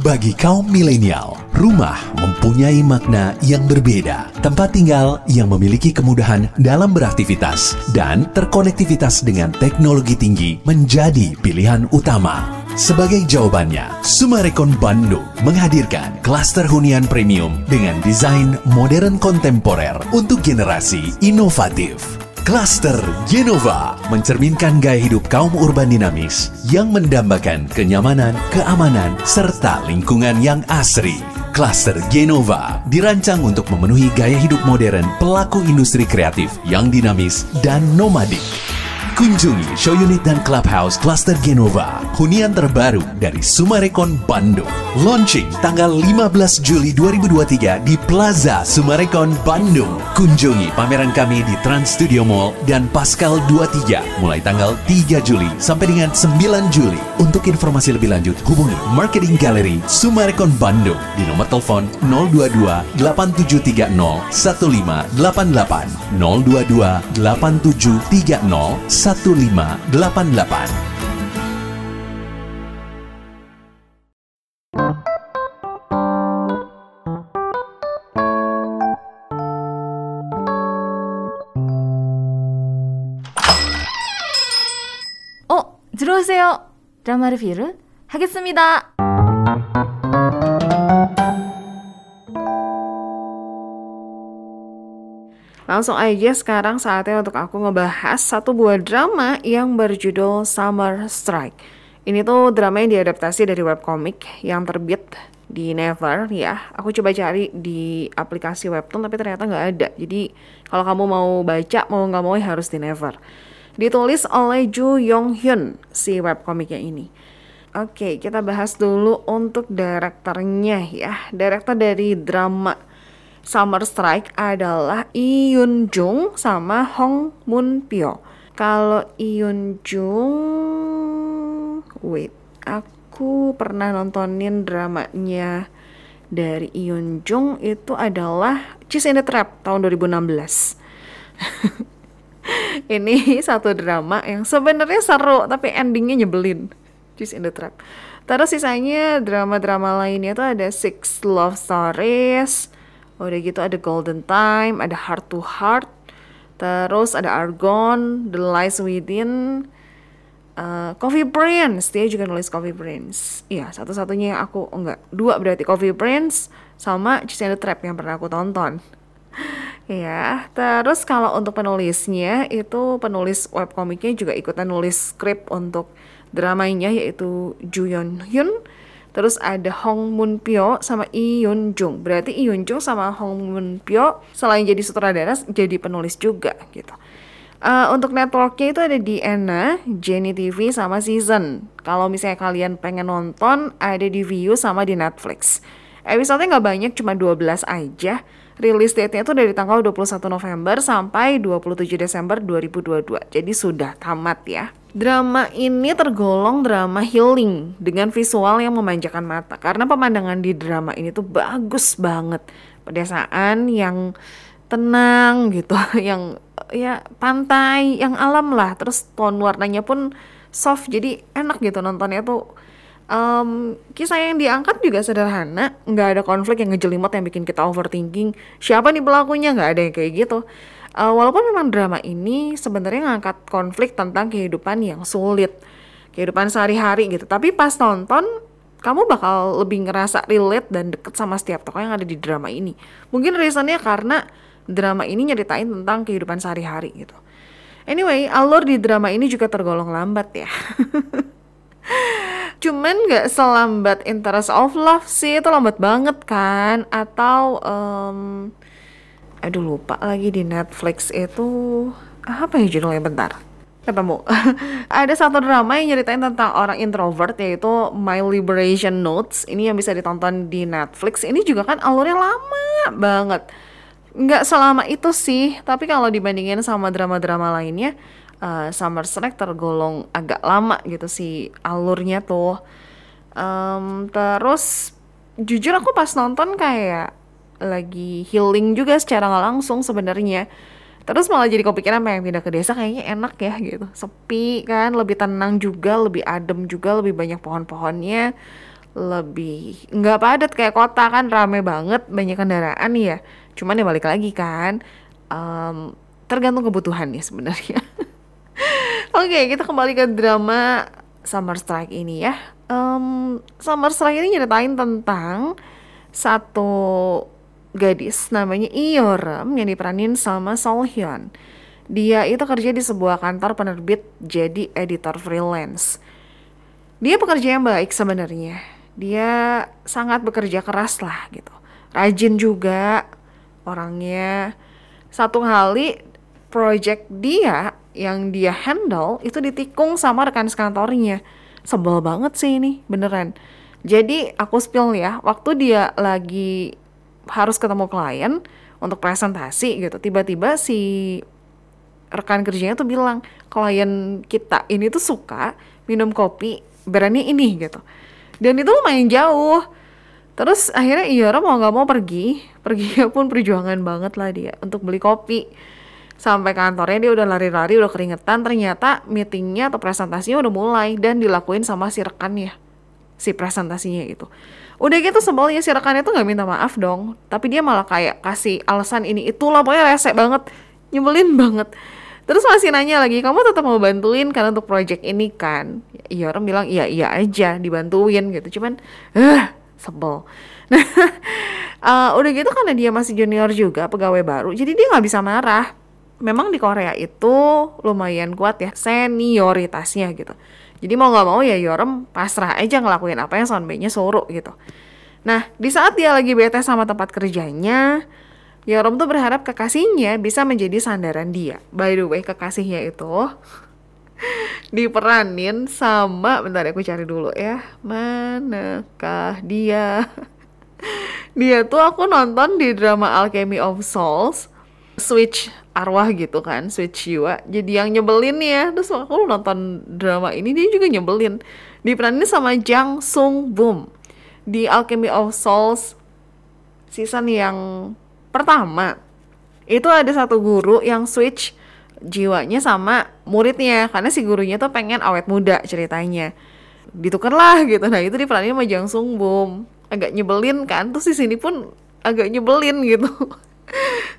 Bagi kaum milenial, rumah mempunyai makna yang berbeda. Tempat tinggal yang memiliki kemudahan dalam beraktivitas dan terkonektivitas dengan teknologi tinggi menjadi pilihan utama. Sebagai jawabannya, Sumarekon Bandung menghadirkan klaster hunian premium dengan desain modern kontemporer untuk generasi inovatif. Cluster Genova mencerminkan gaya hidup kaum urban dinamis yang mendambakan kenyamanan, keamanan, serta lingkungan yang asri. Cluster Genova dirancang untuk memenuhi gaya hidup modern pelaku industri kreatif yang dinamis dan nomadik. Kunjungi show unit dan clubhouse Cluster Genova, hunian terbaru dari Sumarekon Bandung. Launching tanggal 15 Juli 2023 di Plaza Sumarekon Bandung. Kunjungi pameran kami di Trans Studio Mall dan Pascal 23 mulai tanggal 3 Juli sampai dengan 9 Juli. Untuk informasi lebih lanjut hubungi Marketing Gallery Sumarekon Bandung di nomor telepon 022 8730 1588 022 8730 1588. 어, 들어오세요. 드라마 리뷰를 하겠습니다. Langsung aja sekarang saatnya untuk aku ngebahas satu buah drama yang berjudul Summer Strike. Ini tuh drama yang diadaptasi dari webcomic yang terbit di Never ya. Aku coba cari di aplikasi webtoon tapi ternyata nggak ada. Jadi kalau kamu mau baca mau nggak mau ya harus di Never. Ditulis oleh Ju Yong Hyun si webcomicnya ini. Oke, kita bahas dulu untuk direkturnya ya. Direktur dari drama Summer Strike adalah Lee Yun Jung sama Hong Moon Pyo. Kalau Lee Yun Jung, wait, aku pernah nontonin dramanya dari Lee Yun Jung itu adalah Cheese in the Trap tahun 2016. Ini satu drama yang sebenarnya seru tapi endingnya nyebelin. Cheese in the Trap. Terus sisanya drama-drama lainnya tuh ada Six Love Stories, Udah gitu ada Golden Time, ada Heart to Heart, terus ada Argon, The Lies Within, uh, Coffee Prince, dia juga nulis Coffee Prince. Iya, satu-satunya yang aku, oh enggak, dua berarti Coffee Prince sama and the Trap yang pernah aku tonton. Ya, terus kalau untuk penulisnya itu penulis webcomicnya juga ikutan nulis skrip untuk dramanya yaitu Ju Yeon Hyun Terus ada Hong Moon Pyo sama Lee Yoon Jung. Berarti Lee Yoon Jung sama Hong Moon Pyo selain jadi sutradara jadi penulis juga gitu. Uh, untuk networknya itu ada di Ena, Jenny TV sama Season. Kalau misalnya kalian pengen nonton, ada di View sama di Netflix. Episode-nya nggak banyak, cuma 12 aja. Rilis date-nya itu dari tanggal 21 November sampai 27 Desember 2022. Jadi sudah tamat ya. Drama ini tergolong drama healing dengan visual yang memanjakan mata karena pemandangan di drama ini tuh bagus banget. Pedesaan yang tenang gitu, yang ya pantai, yang alam lah. Terus tone warnanya pun soft jadi enak gitu nontonnya tuh. Um, kisah yang diangkat juga sederhana, nggak ada konflik yang ngejelimet yang bikin kita overthinking. Siapa nih pelakunya? Nggak ada yang kayak gitu uh, walaupun memang drama ini sebenarnya ngangkat konflik tentang kehidupan yang sulit kehidupan sehari-hari gitu. Tapi pas nonton kamu bakal lebih ngerasa relate dan deket sama setiap tokoh yang ada di drama ini. Mungkin reasonnya karena drama ini nyeritain tentang kehidupan sehari-hari gitu. Anyway alur di drama ini juga tergolong lambat ya. Cuman gak selambat interest of love sih itu lambat banget kan? Atau um, aduh lupa lagi di Netflix itu apa ya judulnya? Bentar. Ketemu ada satu drama yang nyeritain tentang orang introvert yaitu My Liberation Notes. Ini yang bisa ditonton di Netflix. Ini juga kan alurnya lama banget. Nggak selama itu sih tapi kalau dibandingin sama drama-drama lainnya uh, Summer Snack tergolong agak lama gitu sih alurnya tuh. Um, terus jujur aku pas nonton kayak lagi healing juga secara nggak langsung sebenarnya. Terus malah jadi kepikiran pengen pindah ke desa kayaknya enak ya gitu. Sepi kan lebih tenang juga lebih adem juga lebih banyak pohon-pohonnya lebih nggak padat kayak kota kan rame banget banyak kendaraan ya cuman ya balik lagi kan em, tergantung kebutuhan ya sebenarnya. Oke kita kembali ke drama Summer Strike ini ya. Em, Summer Strike ini nyeritain tentang satu gadis namanya Iorem yang diperanin sama Sol Hyun dia itu kerja di sebuah kantor penerbit jadi editor freelance dia pekerja yang baik sebenarnya. Dia sangat bekerja keras lah gitu. Rajin juga orangnya. Satu kali project dia yang dia handle itu ditikung sama rekan sekantornya. Sebel banget sih ini, beneran. Jadi aku spill ya, waktu dia lagi harus ketemu klien untuk presentasi gitu, tiba-tiba si rekan kerjanya tuh bilang klien kita ini tuh suka minum kopi berani ini gitu. Dan itu lumayan jauh. Terus akhirnya Iora mau nggak mau pergi. Pergi pun perjuangan banget lah dia untuk beli kopi. Sampai kantornya dia udah lari-lari udah keringetan ternyata meetingnya atau presentasinya udah mulai dan dilakuin sama si rekannya si presentasinya itu udah gitu sebelnya si rekannya tuh nggak minta maaf dong tapi dia malah kayak kasih alasan ini itulah pokoknya resek banget nyebelin banget Terus masih nanya lagi, kamu tetap mau bantuin kan untuk project ini kan? Iya orang bilang iya iya aja dibantuin gitu. Cuman, eh sebel. Nah, uh, udah gitu karena dia masih junior juga, pegawai baru, jadi dia nggak bisa marah. Memang di Korea itu lumayan kuat ya senioritasnya gitu. Jadi mau nggak mau ya Yorem pasrah aja ngelakuin apa yang Sonbei-nya suruh gitu. Nah, di saat dia lagi bete sama tempat kerjanya, Yorom tuh berharap kekasihnya bisa menjadi sandaran dia. By the way, kekasihnya itu diperanin sama bentar ya, aku cari dulu ya. Manakah dia? dia tuh aku nonton di drama Alchemy of Souls, Switch arwah gitu kan, Switch jiwa. Jadi yang nyebelin ya. Terus aku nonton drama ini dia juga nyebelin. Diperanin sama Jang Sung Boom di Alchemy of Souls season yang pertama itu ada satu guru yang switch jiwanya sama muridnya karena si gurunya tuh pengen awet muda ceritanya ditukar lah gitu nah itu diperanin sama Jang Sung Bum agak nyebelin kan terus di sini pun agak nyebelin gitu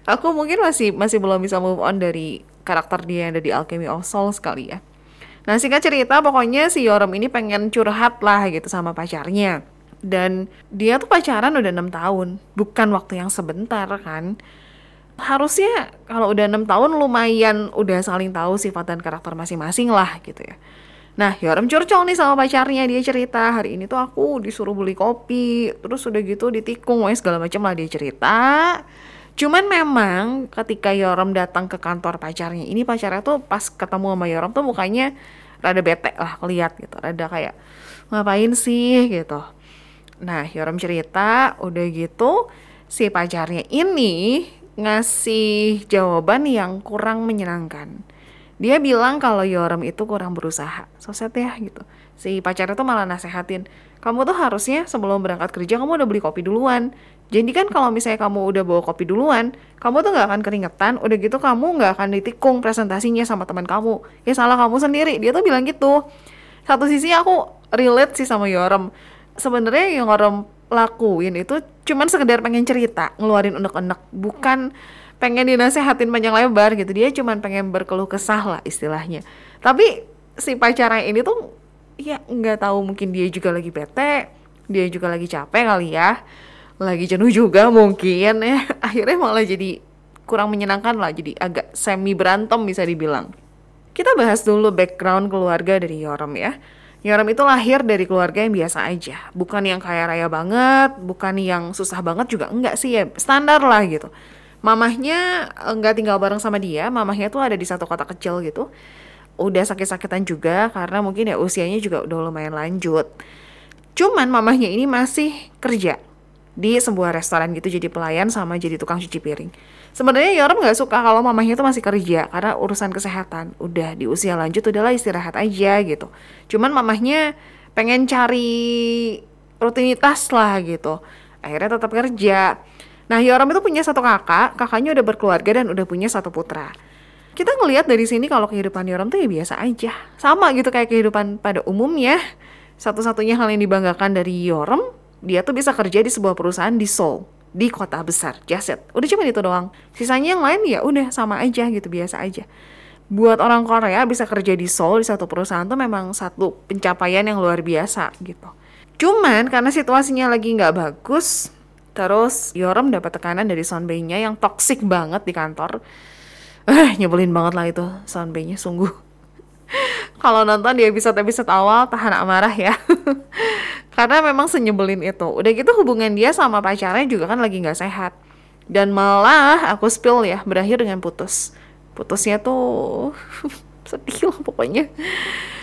aku mungkin masih masih belum bisa move on dari karakter dia yang ada di Alchemy of Souls kali ya. Nah singkat cerita pokoknya si Yoram ini pengen curhat lah gitu sama pacarnya. Dan dia tuh pacaran udah enam tahun bukan waktu yang sebentar kan. Harusnya kalau udah enam tahun lumayan udah saling tahu sifat dan karakter masing-masing lah gitu ya. Nah, Yoram curcol nih sama pacarnya, dia cerita, hari ini tuh aku disuruh beli kopi, terus udah gitu ditikung, segala macam lah dia cerita. Cuman memang ketika Yoram datang ke kantor pacarnya, ini pacarnya tuh pas ketemu sama Yoram tuh mukanya rada bete lah keliat gitu, rada kayak ngapain sih gitu. Nah, Yoram cerita, udah gitu si pacarnya ini ngasih jawaban yang kurang menyenangkan. Dia bilang kalau Yoram itu kurang berusaha. Soset ya gitu. Si pacarnya tuh malah nasehatin, kamu tuh harusnya sebelum berangkat kerja kamu udah beli kopi duluan. Jadi kan kalau misalnya kamu udah bawa kopi duluan, kamu tuh nggak akan keringetan, udah gitu kamu nggak akan ditikung presentasinya sama teman kamu. Ya salah kamu sendiri. Dia tuh bilang gitu. Satu sisi aku relate sih sama Yoram sebenarnya yang orang lakuin itu cuman sekedar pengen cerita, ngeluarin unek-unek, bukan pengen dinasehatin panjang lebar gitu. Dia cuman pengen berkeluh kesah lah istilahnya. Tapi si pacarnya ini tuh ya nggak tahu mungkin dia juga lagi bete, dia juga lagi capek kali ya. Lagi jenuh juga mungkin ya. Akhirnya malah jadi kurang menyenangkan lah, jadi agak semi berantem bisa dibilang. Kita bahas dulu background keluarga dari Yoram ya. Yoram itu lahir dari keluarga yang biasa aja, bukan yang kaya raya banget, bukan yang susah banget juga enggak sih ya, standar lah gitu. Mamahnya enggak tinggal bareng sama dia, mamahnya tuh ada di satu kota kecil gitu. Udah sakit-sakitan juga karena mungkin ya usianya juga udah lumayan lanjut. Cuman mamahnya ini masih kerja di sebuah restoran gitu jadi pelayan sama jadi tukang cuci piring. Sebenarnya Yoram nggak suka kalau mamahnya tuh masih kerja karena urusan kesehatan. Udah di usia lanjut udahlah istirahat aja gitu. Cuman mamahnya pengen cari rutinitas lah gitu. Akhirnya tetap kerja. Nah Yoram itu punya satu kakak, kakaknya udah berkeluarga dan udah punya satu putra. Kita ngelihat dari sini kalau kehidupan Yoram tuh ya biasa aja. Sama gitu kayak kehidupan pada umumnya. Satu-satunya hal yang dibanggakan dari Yorem, dia tuh bisa kerja di sebuah perusahaan di Seoul, di kota besar, Jaset. Udah cuma itu doang. Sisanya yang lain ya udah sama aja gitu, biasa aja. Buat orang Korea bisa kerja di Seoul di satu perusahaan tuh memang satu pencapaian yang luar biasa gitu. Cuman karena situasinya lagi nggak bagus, terus Yorem dapat tekanan dari Sonbei-nya yang toksik banget di kantor. Eh, nyebelin banget lah itu Sonbei-nya sungguh. Kalau nonton di episode-episode awal tahan amarah ya. Karena memang senyebelin itu. Udah gitu hubungan dia sama pacarnya juga kan lagi nggak sehat. Dan malah aku spill ya, berakhir dengan putus. Putusnya tuh sedih lah pokoknya.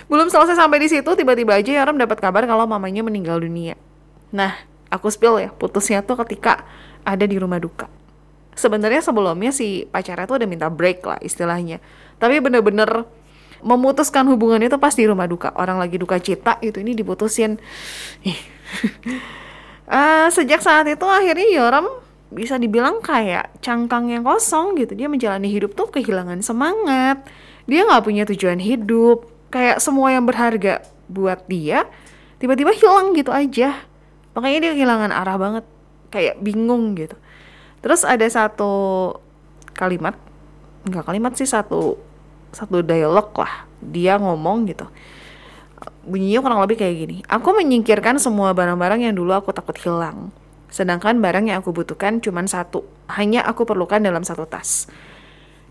Belum selesai sampai di situ, tiba-tiba aja Yoram dapat kabar kalau mamanya meninggal dunia. Nah, aku spill ya, putusnya tuh ketika ada di rumah duka. Sebenarnya sebelumnya si pacarnya tuh udah minta break lah istilahnya. Tapi bener-bener memutuskan hubungan itu pas di rumah duka. Orang lagi duka cita gitu ini diputusin. Uh, sejak saat itu akhirnya Yoram bisa dibilang kayak cangkang yang kosong gitu. Dia menjalani hidup tuh kehilangan semangat. Dia nggak punya tujuan hidup. Kayak semua yang berharga buat dia tiba-tiba hilang gitu aja. Makanya dia kehilangan arah banget. Kayak bingung gitu. Terus ada satu kalimat nggak kalimat sih satu satu dialog lah dia ngomong gitu. Bunyinya kurang lebih kayak gini aku menyingkirkan semua barang-barang yang dulu aku takut hilang sedangkan barang yang aku butuhkan cuma satu hanya aku perlukan dalam satu tas.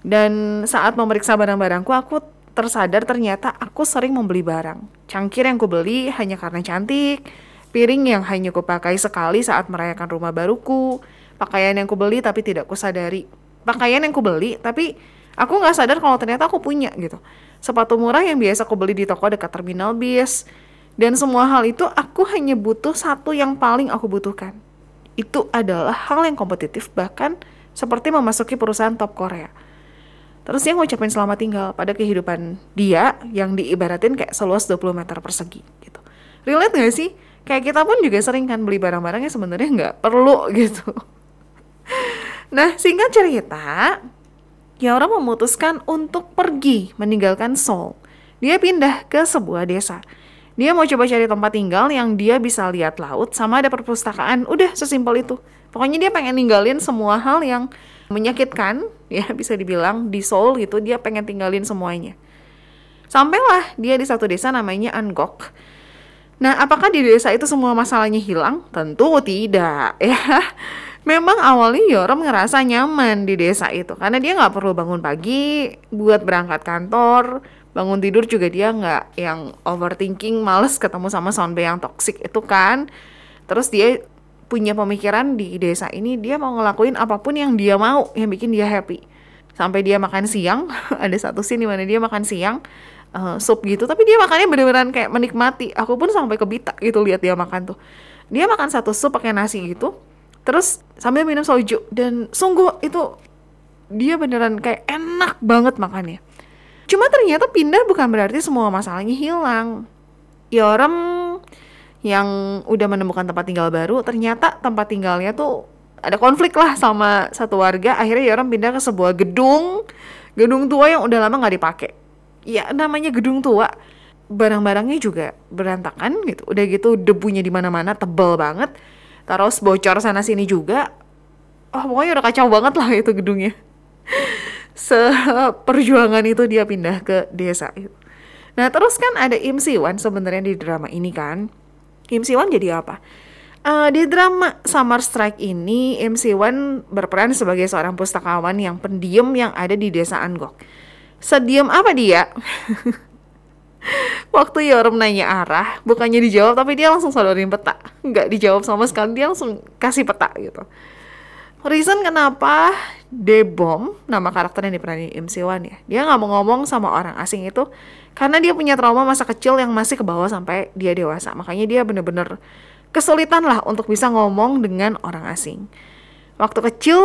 Dan saat memeriksa barang-barangku aku tersadar ternyata aku sering membeli barang. Cangkir yang kubeli hanya karena cantik piring yang hanya kupakai sekali saat merayakan rumah baruku pakaian yang kubeli tapi tidak kusadari. Pakaian yang kubeli tapi Aku nggak sadar kalau ternyata aku punya gitu. Sepatu murah yang biasa aku beli di toko dekat terminal bis. Dan semua hal itu aku hanya butuh satu yang paling aku butuhkan. Itu adalah hal yang kompetitif bahkan seperti memasuki perusahaan top Korea. Terus dia ngucapin selamat tinggal pada kehidupan dia yang diibaratin kayak seluas 20 meter persegi gitu. Relate gak sih? Kayak kita pun juga sering kan beli barang-barang yang sebenarnya nggak perlu gitu. Nah singkat cerita, Yaora memutuskan untuk pergi meninggalkan Seoul. Dia pindah ke sebuah desa. Dia mau coba cari tempat tinggal yang dia bisa lihat laut sama ada perpustakaan. Udah sesimpel itu. Pokoknya dia pengen ninggalin semua hal yang menyakitkan, ya bisa dibilang di Seoul gitu dia pengen tinggalin semuanya. Sampailah dia di satu desa namanya Angkok. Nah, apakah di desa itu semua masalahnya hilang? Tentu tidak, ya. Memang awalnya Yoram ngerasa nyaman di desa itu karena dia nggak perlu bangun pagi buat berangkat kantor, bangun tidur juga dia nggak yang overthinking, males ketemu sama soundbay yang toxic itu kan. Terus dia punya pemikiran di desa ini dia mau ngelakuin apa pun yang dia mau yang bikin dia happy. Sampai dia makan siang, ada satu scene di mana dia makan siang uh, sup gitu, tapi dia makannya bener-beneran kayak menikmati. Aku pun sampai kebita gitu lihat dia makan tuh. Dia makan satu sup pakai nasi gitu, terus sambil minum soju dan sungguh itu dia beneran kayak enak banget makannya. Cuma ternyata pindah bukan berarti semua masalahnya hilang. Ya orang yang udah menemukan tempat tinggal baru ternyata tempat tinggalnya tuh ada konflik lah sama satu warga. Akhirnya ya orang pindah ke sebuah gedung gedung tua yang udah lama nggak dipakai. Ya namanya gedung tua. Barang-barangnya juga berantakan gitu. Udah gitu debunya di mana-mana tebel banget terus bocor sana sini juga. Oh pokoknya udah kacau banget lah itu gedungnya. Seperjuangan itu dia pindah ke desa itu. Nah terus kan ada Im Siwan sebenarnya di drama ini kan. Im Siwan jadi apa? Uh, di drama Summer Strike ini, Im Siwan berperan sebagai seorang pustakawan yang pendiam yang ada di desa Angok. Sediam apa dia? Waktu Yorum nanya arah, bukannya dijawab tapi dia langsung sodorin peta. Nggak dijawab sama sekali, dia langsung kasih peta gitu. Reason kenapa Debom, nama karakter yang diperani Im Siwan ya, dia nggak mau ngomong sama orang asing itu karena dia punya trauma masa kecil yang masih ke bawah sampai dia dewasa. Makanya dia bener-bener kesulitan lah untuk bisa ngomong dengan orang asing. Waktu kecil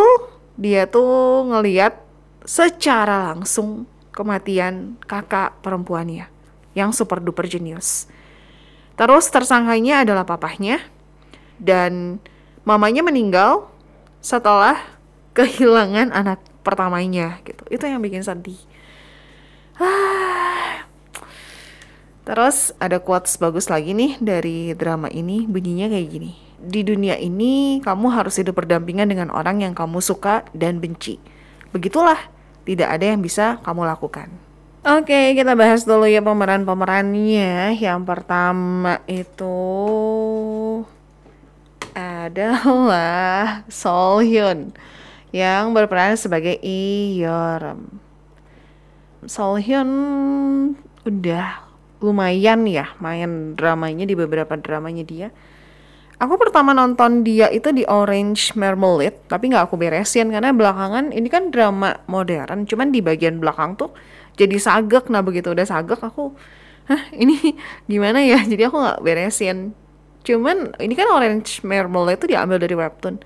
dia tuh ngeliat secara langsung kematian kakak perempuannya yang super duper jenius. Terus tersangkanya adalah papahnya dan mamanya meninggal setelah kehilangan anak pertamanya gitu. Itu yang bikin sedih. Terus ada quotes bagus lagi nih dari drama ini, bunyinya kayak gini. Di dunia ini kamu harus hidup berdampingan dengan orang yang kamu suka dan benci. Begitulah, tidak ada yang bisa kamu lakukan. Oke, kita bahas dulu ya pemeran-pemerannya. Yang pertama itu adalah Sol Hyun yang berperan sebagai Lee Yeorem. Sol Hyun udah lumayan ya main dramanya di beberapa dramanya dia. Aku pertama nonton dia itu di Orange Marmalade, tapi nggak aku beresin karena belakangan ini kan drama modern, cuman di bagian belakang tuh jadi sagek. Nah begitu udah sagek aku, hah ini gimana ya? Jadi aku nggak beresin. Cuman ini kan Orange Marmalade itu diambil dari webtoon.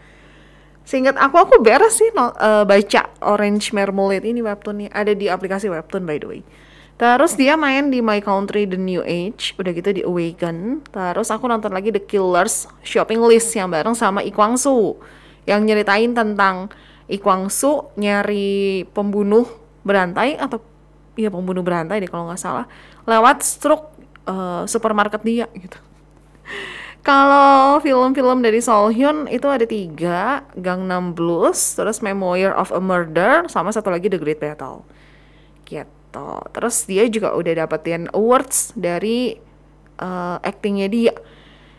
Seingat aku aku beres sih no, uh, baca Orange Marmalade ini webtoonnya ada di aplikasi webtoon by the way. Terus dia main di My Country The New Age, udah gitu di Awaken. Terus aku nonton lagi The Killers Shopping List yang bareng sama Ikwang Su yang nyeritain tentang Ikwang Su nyari pembunuh berantai atau iya pembunuh berantai deh kalau nggak salah lewat struk uh, supermarket dia gitu. Kalau film-film dari Sol Hyun itu ada tiga, Gangnam Blues, terus Memoir of a Murder, sama satu lagi The Great Battle. Gitu. Terus dia juga udah dapetin awards dari uh, actingnya dia.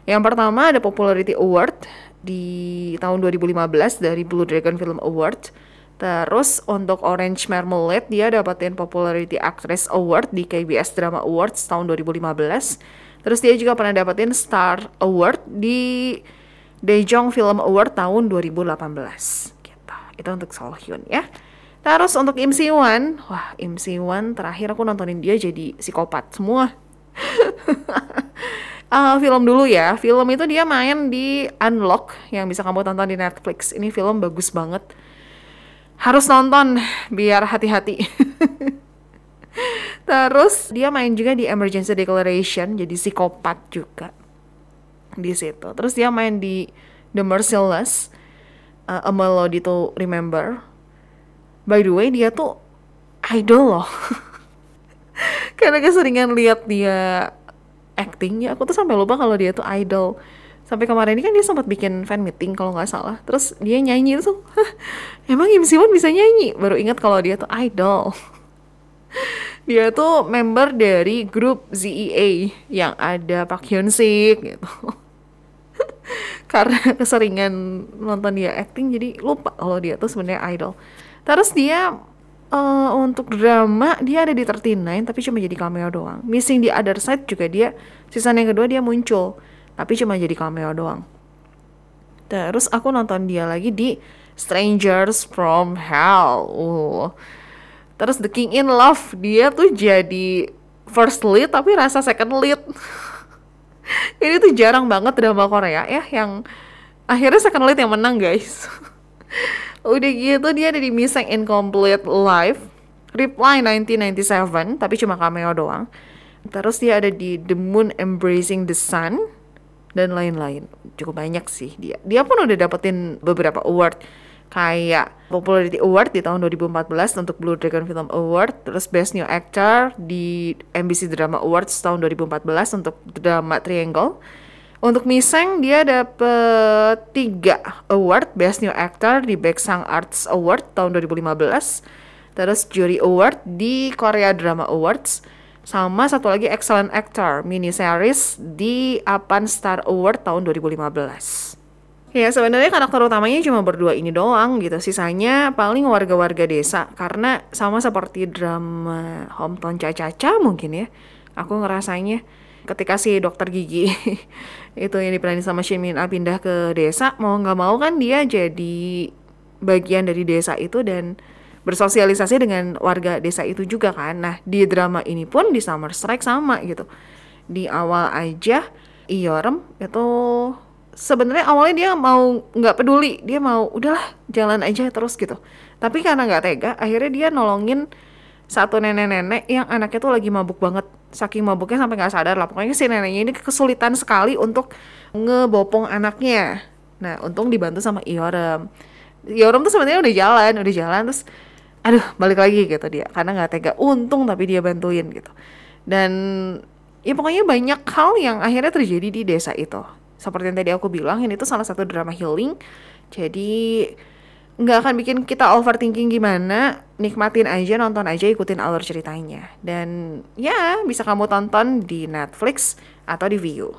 Yang pertama ada Popularity Award di tahun 2015 dari Blue Dragon Film Award. Terus untuk Orange Marmalade dia dapetin Popularity Actress Award di KBS Drama Awards tahun 2015. Terus dia juga pernah dapetin Star Award di Daejeon Film Award tahun 2018. Gitu. Itu untuk Sol Hyun ya. Terus untuk Im Si wah Im Si terakhir aku nontonin dia jadi psikopat semua. uh, film dulu ya, film itu dia main di Unlock yang bisa kamu tonton di Netflix. Ini film bagus banget. Harus nonton biar hati-hati. Terus dia main juga di Emergency Declaration jadi psikopat juga di situ. Terus dia main di The Merciless, uh, A Melody to Remember by the way dia tuh idol loh karena keseringan lihat dia acting ya aku tuh sampai lupa kalau dia tuh idol sampai kemarin ini kan dia sempat bikin fan meeting kalau nggak salah. Terus dia nyanyi tuh. Emang Im Siwon bisa nyanyi? Baru ingat kalau dia tuh idol. Dia tuh member dari grup ZEA yang ada Pak Hyun Sik gitu. Karena keseringan nonton dia acting jadi lupa kalau dia tuh sebenarnya idol. Terus dia uh, untuk drama dia ada di 39 tapi cuma jadi cameo doang. Missing di Other Side juga dia season yang kedua dia muncul tapi cuma jadi cameo doang. Terus aku nonton dia lagi di Strangers from Hell. Uh. Terus The King in Love dia tuh jadi first lead tapi rasa second lead. Ini tuh jarang banget drama Korea ya yang akhirnya second lead yang menang guys. Udah gitu dia ada di Missing Incomplete Life, Reply 1997, tapi cuma cameo doang. Terus dia ada di The Moon Embracing the Sun dan lain-lain. Cukup banyak sih dia. Dia pun udah dapetin beberapa award kayak Popularity Award di tahun 2014 untuk Blue Dragon Film Award, terus Best New Actor di MBC Drama Awards tahun 2014 untuk drama Triangle untuk Miseng dia dapet tiga award Best New Actor di Baeksang Arts Award tahun 2015 terus Jury Award di Korea Drama Awards sama satu lagi Excellent Actor mini series di Apan Star Award tahun 2015 Ya sebenarnya karakter utamanya cuma berdua ini doang gitu. Sisanya paling warga-warga desa karena sama seperti drama Hometown Caca mungkin ya. Aku ngerasanya ketika si dokter gigi itu yang dipelani sama Shin Min Ah pindah ke desa mau nggak mau kan dia jadi bagian dari desa itu dan bersosialisasi dengan warga desa itu juga kan. Nah di drama ini pun di Summer Strike sama gitu. Di awal aja Iorem itu sebenarnya awalnya dia mau nggak peduli. Dia mau udahlah jalan aja terus gitu. Tapi karena nggak tega akhirnya dia nolongin satu nenek-nenek yang anaknya tuh lagi mabuk banget. Saking mabuknya sampai nggak sadar lah. Pokoknya si neneknya ini kesulitan sekali untuk ngebopong anaknya. Nah untung dibantu sama Iorem. Iorem tuh sebenarnya udah jalan udah jalan terus aduh balik lagi gitu dia karena nggak tega untung tapi dia bantuin gitu dan ya pokoknya banyak hal yang akhirnya terjadi di desa itu. Seperti yang tadi aku bilang, ini tuh salah satu drama healing. Jadi nggak akan bikin kita overthinking gimana, nikmatin aja, nonton aja, ikutin alur ceritanya. Dan ya bisa kamu tonton di Netflix atau di Viu.